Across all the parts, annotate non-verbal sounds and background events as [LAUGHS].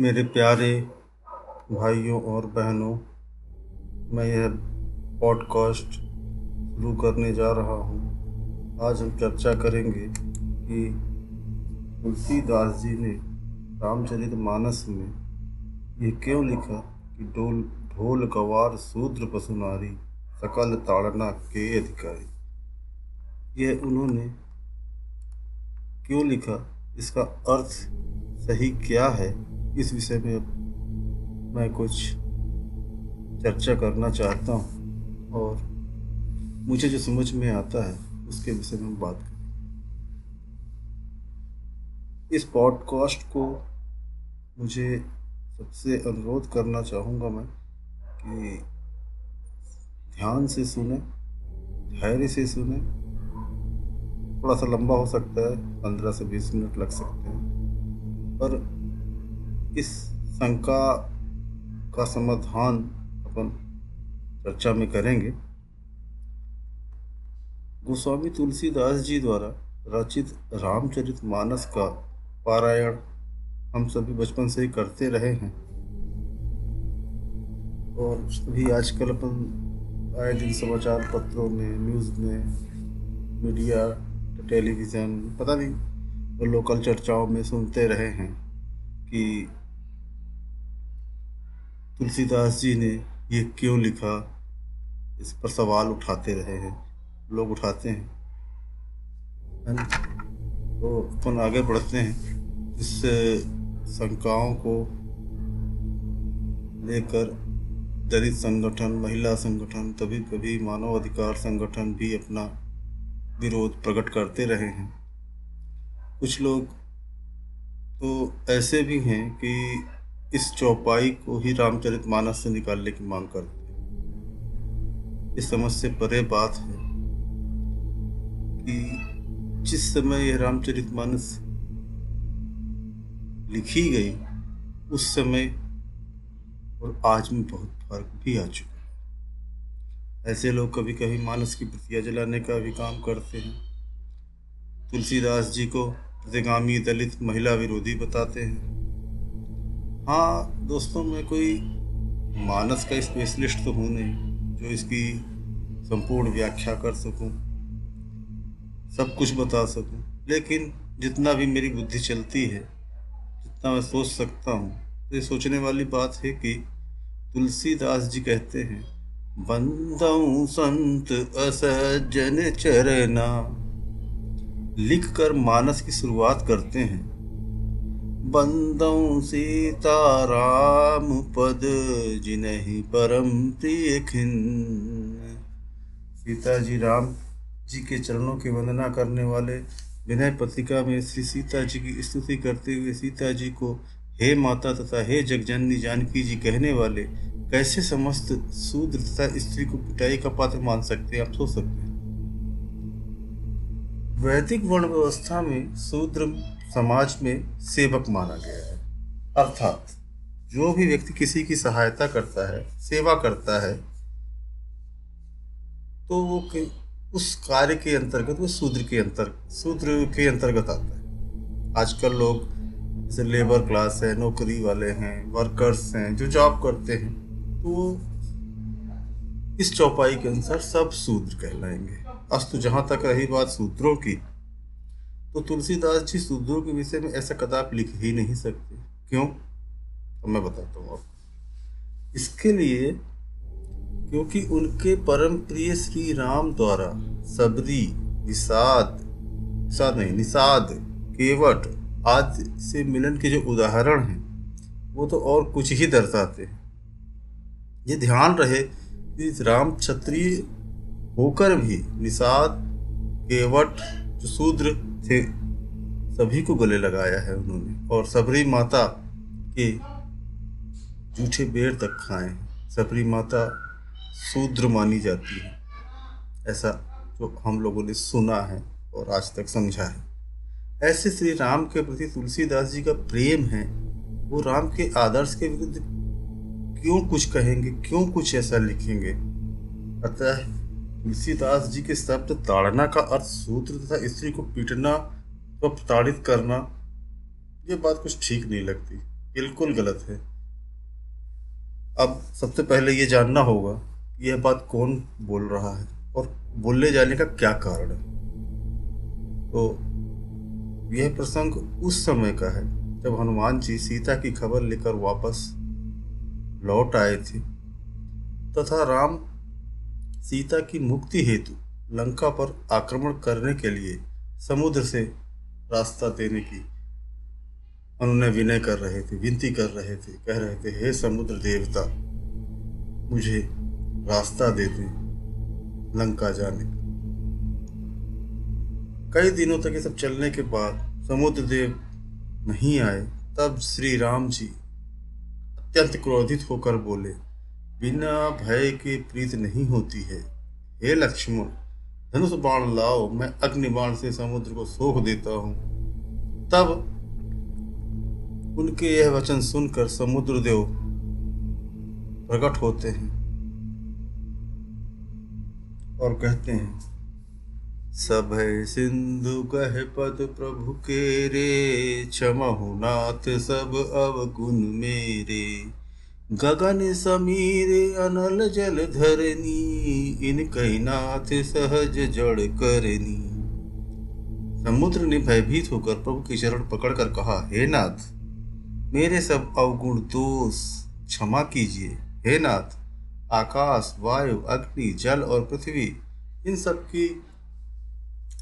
मेरे प्यारे भाइयों और बहनों, मैं यह पॉडकास्ट शुरू करने जा रहा हूँ। आज हम चर्चा करेंगे कि तुलसीदास जी ने रामचरित मानस में ये क्यों लिखा कि ढोल ढोल गवार, शूद्र पशु नारी, सकल ताड़ना के अधिकारी? यह उन्होंने क्यों लिखा? इसका अर्थ सही क्या है? इस विषय में मैं कुछ चर्चा करना चाहता हूँ और मुझे जो समझ में आता है, उसके विषय में हम बात करें। इस पॉडकास्ट को मुझे सबसे अनुरोध करना चाहूँगा मैं कि ध्यान से सुने, धैर्य से सुने। थोड़ा सा लंबा हो सकता है, पंद्रह से बीस मिनट लग सकते हैं। पर इस शंका का समाधान अपन चर्चा में करेंगे। गोस्वामी तुलसीदास जी द्वारा रचित रामचरित मानस का पारायण हम सभी बचपन से ही करते रहे हैं। और सभी आजकल अपन आए दिन समाचार पत्रों में, न्यूज़ में, मीडिया, टेलीविज़न, पता नहीं, लोकल चर्चाओं में सुनते रहे हैं कि तुलसीदास जी ने ये क्यों लिखा? इस पर सवाल उठाते रहे हैं। लोग उठाते हैं। तो अपन आगे बढ़ते हैं। इस शंकाओं को लेकर दलित संगठन, महिला संगठन तभी कभी मानव अधिकार संगठन भी अपना विरोध प्रकट करते रहे हैं। कुछ लोग तो ऐसे भी हैं कि इस चौपाई को ही रामचरित मानस से निकालने की मांग करते हैं। इस समझ से परे बात है कि जिस समय यह रामचरित मानस लिखी गई, उस समय और आज में बहुत फ़र्क भी आ चुका ऐसे लोग कभी कभी मानस की प्रतिया जलाने का भी काम करते हैं। तुलसीदास जी को प्रतिगामी दलित महिला विरोधी बताते हैं। हाँ दोस्तों, मैं कोई मानस का स्पेशलिस्ट तो हूँ नहीं, जो इसकी संपूर्ण व्याख्या कर सकूँ, सब कुछ बता सकूँ। लेकिन जितना भी मेरी बुद्धि चलती है, जितना मैं सोच सकता हूँ तो ये सोचने वाली बात है कि तुलसीदास जी कहते हैं, बंदऊ संत असज्जन चरना लिख कर मानस की शुरुआत करते हैं। बंदऊ सीता राम पद जिन्हें परम प्रिय खिन सीता जी राम जी के चरणों की वंदना करने वाले विनय पत्रिका में श्री सीता जी की स्तुति करते हुए सीता जी को, हे माता तथा हे जगजननी जानकी जी कहने वाले, कैसे समस्त शूद्र तथा स्त्री को पिटाई का पात्र मान सकते हैं, आप सोच सकते हैं? वैदिक वर्ण व्यवस्था में शूद्र समाज में सेवक माना गया है। अर्थात, जो भी व्यक्ति किसी की सहायता करता है, सेवा करता है तो वो उस कार्य के अंतर्गत वो शूद्र के अंतर शूद्र के अंतर्गत आता है। आजकल लोग, जैसे लेबर क्लास है, नौकरी वाले हैं वर्कर्स हैं, जो जॉब करते हैं तो इस चौपाई के अनुसार सब सूत्र कहलाएँगे। अस्तु जहाँ तक रही बात सूत्रों की तो तुलसीदास जी सूत्रों के विषय में ऐसा कदाप लिख ही नहीं सकते। क्यों? तो मैं बताता हूँ आपको। इसके लिए, क्योंकि उनके परम प्रिय श्री राम द्वारा सबरी, निषाद निषाद नहीं, निषाद, केवट आदि से मिलन के जो उदाहरण हैं, वो तो और कुछ ही दर्शाते हैं। ये ध्यान रहे कि राम क्षत्रिय होकर भी निषाद, केवट शूद्र थे सभी को गले लगाया है उन्होंने। और सबरी माता के जूठे बेर तक खाए। सबरी माता शूद्र मानी जाती है। ऐसा जो हम लोगों ने सुना है और आज तक समझा है। ऐसे श्री राम के प्रति तुलसीदास जी का प्रेम है। वो राम के आदर्श के विरुद्ध क्यों कुछ कहेंगे, क्यों कुछ ऐसा लिखेंगे? अतः तुलसीदास जी के शब्द ताड़ना का अर्थ सूत्र तथा स्त्री को पीटना व प्रताड़ित करना, ये बात कुछ ठीक नहीं लगती। बिल्कुल गलत है। अब सबसे पहले ये जानना होगा कि यह बात कौन बोल रहा है और बोलने जाने का क्या कारण है। तो यह प्रसंग उस समय का है, जब हनुमान जी सीता की खबर लेकर वापस लौट आए थे तथा राम सीता की मुक्ति हेतु लंका पर आक्रमण करने के लिए समुद्र से रास्ता देने की उन्होंने विनय कर रहे थे, विनती कर रहे थे, कह रहे थे, हे समुद्र देवता, मुझे रास्ता दे दे लंका जाने का. कई दिनों तक ये सब चलने के बाद समुद्र देव नहीं आए, तब श्री राम जी अत्यंत क्रोधित होकर बोले बिना भय के प्रीत नहीं होती है। हे लक्ष्मण, धनुष बाण लाओ, मैं अग्नि बाण से समुद्र को सोख देता हूँ। तब उनके यह वचन सुनकर समुद्र देव प्रकट होते हैं और कहते हैं, सब सिंधु कह पद प्रभु के रे क्षमहु नाथ सब अवगुण मेरे। गगन समीर, अनल जल धरनी इन कही नाथ सहज जड़ करनी समुद्र ने भयभीत होकर प्रभु की चरण पकड़कर कहा, हे नाथ, मेरे सब अवगुण दोष, क्षमा कीजिए। हे नाथ, आकाश, वायु, अग्नि, जल और पृथ्वी, इन सब की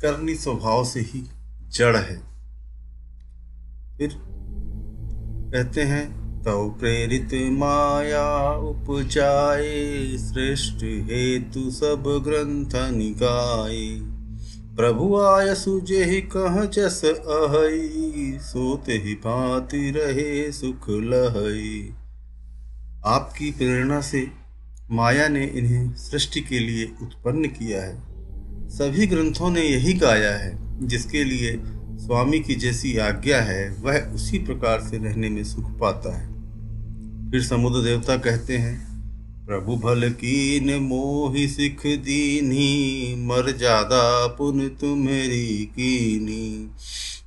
करनी स्वभाव से ही जड़ है। फिर कहते हैं तो प्रेरित माया उपजाए, श्रेष्ठ हेतु सब ग्रंथ निगाए। प्रभु आय सुजे ही कह जस अहई सोते ही भांति रहे सुख लहई आपकी प्रेरणा से माया ने इन्हें सृष्टि के लिए उत्पन्न किया है। सभी ग्रंथों ने यही गाया है, जिसके लिए स्वामी की जैसी आज्ञा है, वह उसी प्रकार से रहने में सुख पाता है। फिर समुद्र देवता कहते हैं, प्रभु भल कीन मोहि सिख दीनी, मर जादा पुन तुम्हेरी कीनी।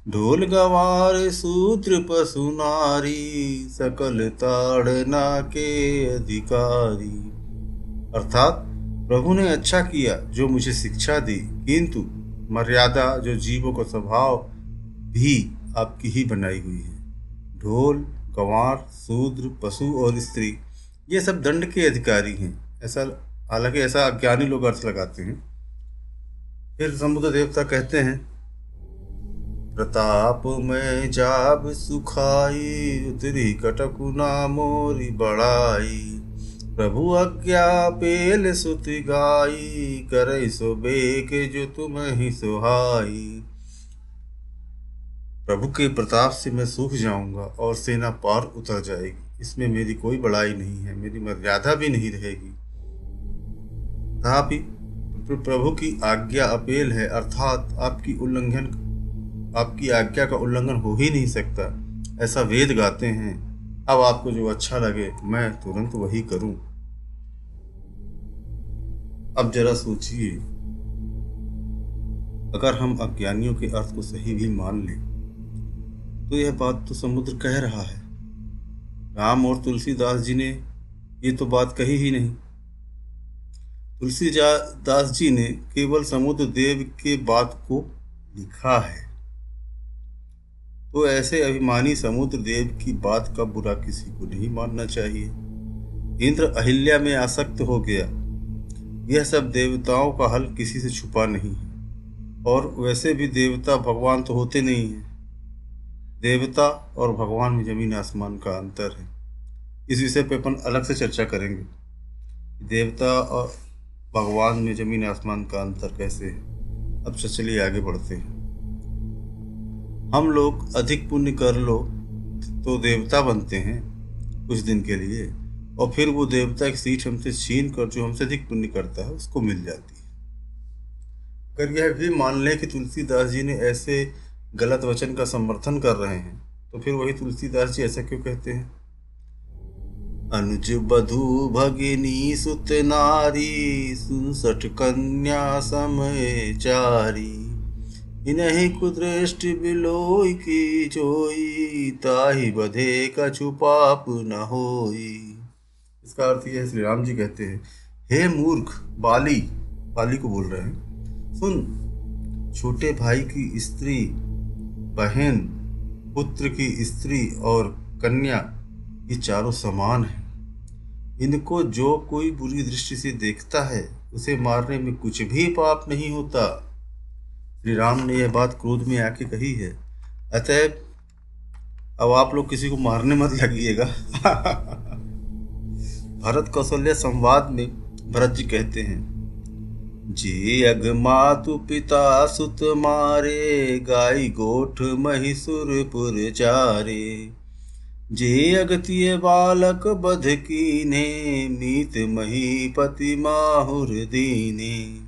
ढोल गवार सूत्र पशु नारी, सकल ताड़ना के अधिकारी। अर्थात प्रभु ने अच्छा किया जो मुझे शिक्षा दी, किंतु मर्यादा जो जीवों का स्वभाव भी आपकी ही बनाई हुई है। ढोल गंवार शूद्र, पशु और स्त्री, ये सब दंड के अधिकारी हैं। ऐसा, हालाँकि ऐसा अज्ञानी लोग अर्थ लगाते हैं। फिर समुद्र देवता कहते हैं, प्रताप, में जाब सुखाई उतरी कटकु मोरी बढ़ाई। प्रभु अज्ञा पेल सुत गाई करे सो बेक जो तुम ही सुहाई। प्रभु के प्रताप से मैं सूख जाऊँगा और सेना पार उतर जाएगी। इसमें मेरी कोई बड़ाई नहीं है, मेरी मर्यादा भी नहीं रहेगी। तथापि प्रभु की आज्ञा अपेल है, अर्थात आपकी उल्लंघन, आपकी आज्ञा का उल्लंघन हो ही नहीं सकता। ऐसा वेद गाते हैं, अब आपको जो अच्छा लगे, मैं तुरंत वही करूँ। अब जरा सोचिए, अगर हम अज्ञानियों के अर्थ को सही भी मान लें तो यह बात तो समुद्र कह रहा है। राम और तुलसीदास जी ने ये तो बात कही ही नहीं। तुलसीदास जी ने केवल समुद्र देव के बात को लिखा है। तो ऐसे अभिमानी समुद्र देव की बात का बुरा किसी को नहीं मानना चाहिए। इंद्र अहिल्या में आसक्त हो गया। यह सब देवताओं का हल किसी से छुपा नहीं है। और वैसे भी देवता भगवान तो होते नहीं हैं। देवता और भगवान में ज़मीन आसमान का अंतर है। इस विषय पर अपन अलग से चर्चा करेंगे देवता और भगवान में ज़मीन आसमान का अंतर कैसे है। अब चलिए आगे बढ़ते हैं। हम लोग अधिक पुण्य कर लो तो देवता बनते हैं कुछ दिन के लिए, और फिर वो देवता की सीट हमसे छीन कर जो हमसे अधिक पुण्य करता है उसको मिल जाती है। अगर यह भी मान लें कि तुलसीदास जी ने ऐसे गलत वचन का समर्थन कर रहे हैं तो फिर वही तुलसीदास जी ऐसा क्यों कहते हैं? अनुज बधु भगिनी सुत नारी सुनसठ कन्या समय चारी। इन्हीं कुदृष्टि बिलोई की जोई, ताही बधे कछु पाप न होई। इसका अर्थ यह श्री राम जी कहते हैं, हे मूर्ख, बाली बाली को बोल रहे हैं, सुन, छोटे भाई की स्त्री बहन, पुत्र की स्त्री और कन्या ये चारों समान हैं। इनको जो कोई बुरी दृष्टि से देखता है, उसे मारने में कुछ भी पाप नहीं होता। श्री राम ने यह बात क्रोध में आके कही है। अतः अब आप लोग किसी को मारने मत लगिएगा। [LAUGHS] भरत कौशल्य संवाद में भरत जी कहते हैं जी अग मातु पिता सुत मारे गाय गोठ महिसुरपुर चारे। जे अगतिय बालक बध कीने, मीत महीपति माहुर दीने।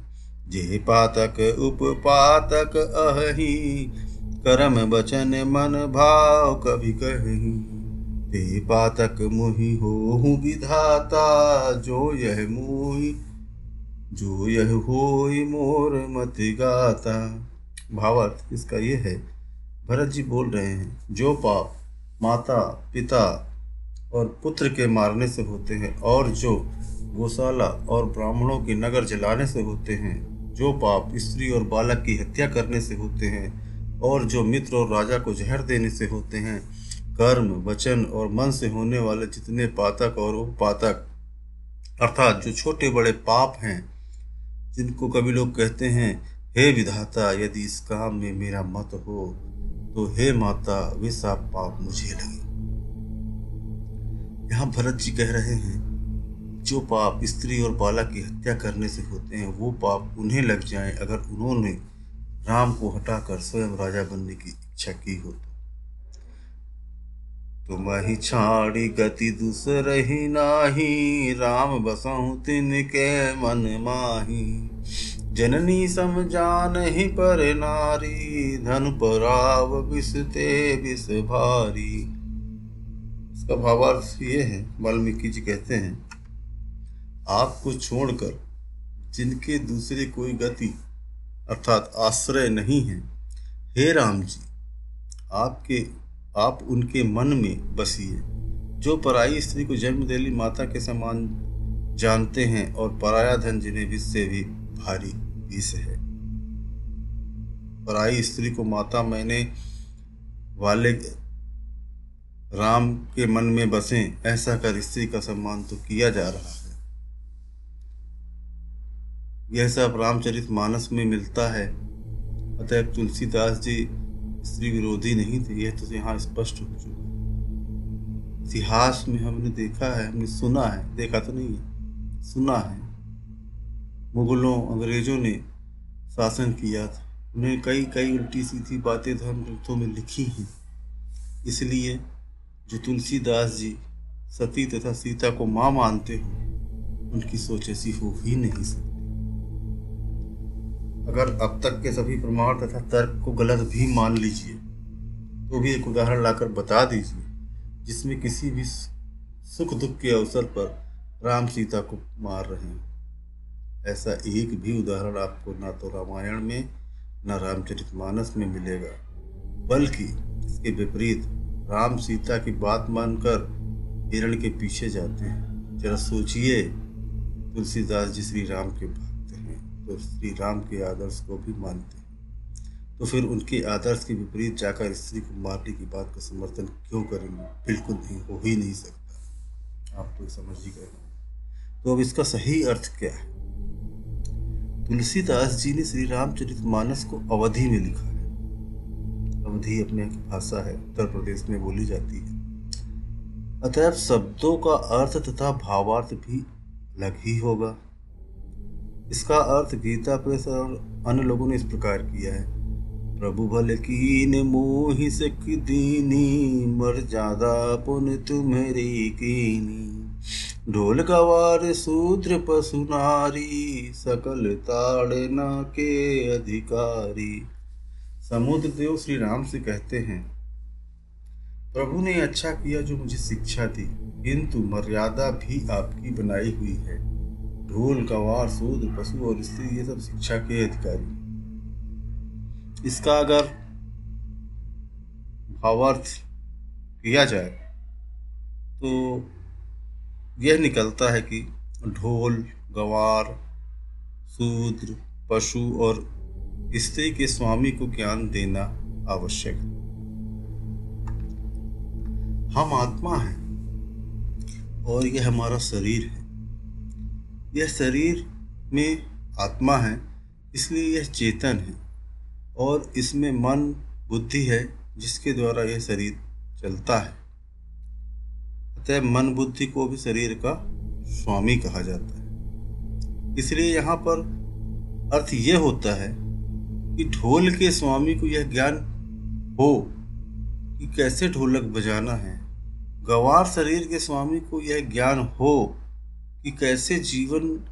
जे पातक उपपातक अहि करम बचन मन भाव कवि कही। ते पातक मुहि हो विधाता, जो यह मुहि जो यह हो मोर मत गाता। भावार्थ, इसका ये है, भरत जी बोल रहे हैं, जो पाप माता, पिता और पुत्र के मारने से होते हैं और जो गौशाला और ब्राह्मणों के नगर जलाने से होते हैं, जो पाप स्त्री और बालक की हत्या करने से होते हैं और जो मित्र और राजा को जहर देने से होते हैं, कर्म, वचन और मन से होने वाले जितने पातक और उपपातक अर्थात जो छोटे बड़े पाप हैं जिनको कभी लोग कहते हैं, हे विधाता, यदि इस काम में मेरा मत हो तो हे माता, वे सब पाप मुझे लगे। यहाँ भरत जी कह रहे हैं, जो पाप स्त्री और बालक की हत्या करने से होते हैं, वो पाप उन्हें लग जाएँ अगर उन्होंने राम को हटाकर स्वयं राजा बनने की इच्छा की हो तो। तुम ही छाड़ी गति दूसर ही नाही। राम बसहु तिनके मन माही। जननी समझान ही पर नारी। धन पराव बिसते बिस भारी। इसका भावार्थ ये है, वाल्मीकि जी कहते हैं, आपको छोड़कर जिनके दूसरे कोई गति अर्थात आश्रय नहीं है, हे राम जी, आपके आप उनके मन में बसिए। जो पराई स्त्री को जन्म देली माता के समान जानते हैं और पराया धन जिन्हें विष से भी भारी विष है। पराई स्त्री को माता मैंने वाले राम के मन में बसे, ऐसा कर स्त्री का सम्मान तो किया जा रहा है। यह सब रामचरित मानस में मिलता है। अतः तुलसीदास जी स्त्री विरोधी नहीं थे, यह तो यहाँ स्पष्ट हो चुका इतिहास में हमने देखा है, हमने सुना है, देखा तो नहीं है, सुना है। मुगलों, अंग्रेज़ों ने शासन किया था। उन्हें कई कई उल्टी सीधी बातें धर्म ग्रंथों में लिखी हैं। इसलिए जो तुलसीदास जी सती तथा सीता को माँ मानते हो, उनकी सोच ऐसी हो ही नहीं सकती। अगर अब तक के सभी प्रमाण तथा तर्क को गलत भी मान लीजिए तो भी एक उदाहरण लाकर बता दीजिए, जिसमें किसी भी सुख दुख के अवसर पर राम सीता को मार रहे हैं। ऐसा एक भी उदाहरण आपको ना तो रामायण में, न रामचरितमानस में मिलेगा, बल्कि इसके विपरीत राम सीता की बात मानकर हिरण के पीछे जाते हैं। जरा सोचिए, तुलसीदास जी श्री राम के तो श्री राम के आदर्श को भी मानते तो फिर उनके आदर्श के विपरीत जाकर स्त्री को मारने की बात का समर्थन क्यों करेंगे? बिल्कुल नहीं, हो ही नहीं सकता। आप तो समझ ही गए तो अब इसका सही अर्थ क्या है? तुलसीदास जी ने श्री रामचरित मानस को अवधि में लिखा है। अवधि अपने भाषा है, उत्तर प्रदेश में बोली जाती है। अतः शब्दों का अर्थ तथा भावार्थ भी अलग ही होगा। इसका अर्थ गीता प्रेस और अन्य लोगों ने इस प्रकार किया है। प्रभु भल की मोहि सक दीनी, मर ज़्यादा पुन तुम्हारी कीनी। ढोल गवार सूत्र पशु नारी, सकल ताड़ना के अधिकारी। समुद्र देव श्री राम से कहते हैं, प्रभु ने अच्छा किया जो मुझे शिक्षा दी, किंतु मर्यादा भी आपकी बनाई हुई है। ढोल, गवार, सूद, पशु और स्त्री, ये सब शिक्षा के अधिकारी। इसका अगर भावार्थ किया जाए तो यह निकलता है कि ढोल, गवार शूद्र पशु और स्त्री के स्वामी को ज्ञान देना आवश्यक है। हम आत्मा हैं और यह हमारा शरीर है। यह शरीर में आत्मा है, इसलिए यह चेतन है और इसमें मन, बुद्धि है, जिसके द्वारा यह शरीर चलता है। अतः मन, बुद्धि को भी शरीर का स्वामी कहा जाता है। इसलिए यहाँ पर अर्थ यह होता है कि ढोल के स्वामी को यह ज्ञान हो कि कैसे ढोलक बजाना है। गवार शरीर के स्वामी को यह ज्ञान हो कि कैसे जीवन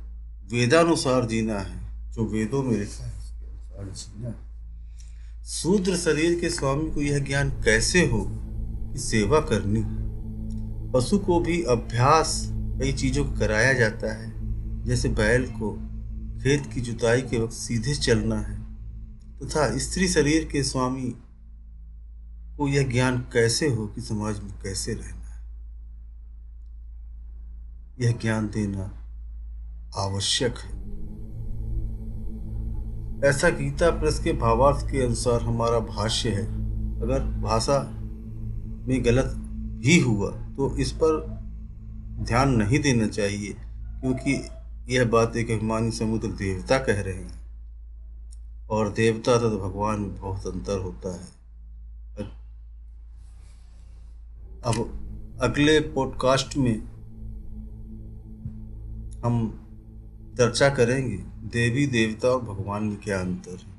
वेदानुसार जीना है, जो वेदों में लिखा है, उसके अनुसार जीना है। शूद्र शरीर के स्वामी को यह ज्ञान कैसे हो कि सेवा करनी पशु को भी अभ्यास कई चीज़ों को कराया जाता है, जैसे बैल को खेत की जुताई के वक्त सीधे चलना है। तथा तो स्त्री शरीर के स्वामी को यह ज्ञान कैसे हो कि समाज में कैसे रहना यह ज्ञान देना आवश्यक है। ऐसा गीता प्रेस के भावार्थ के अनुसार हमारा भाष्य है, अगर भाषा में गलत भी हुआ तो इस पर ध्यान नहीं देना चाहिए, क्योंकि यह बात एक अभिमानी समुद्र देवता कह रहे हैं। और देवता तथा भगवान में बहुत अंतर होता है। अब अगले पॉडकास्ट में हम चर्चा करेंगे, देवी, देवता और भगवान में क्या अंतर। है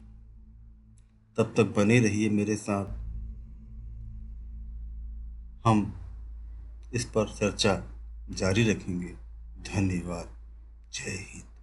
तब तक बने रहिए मेरे साथ। हम इस पर चर्चा जारी रखेंगे। धन्यवाद। जय हिंद।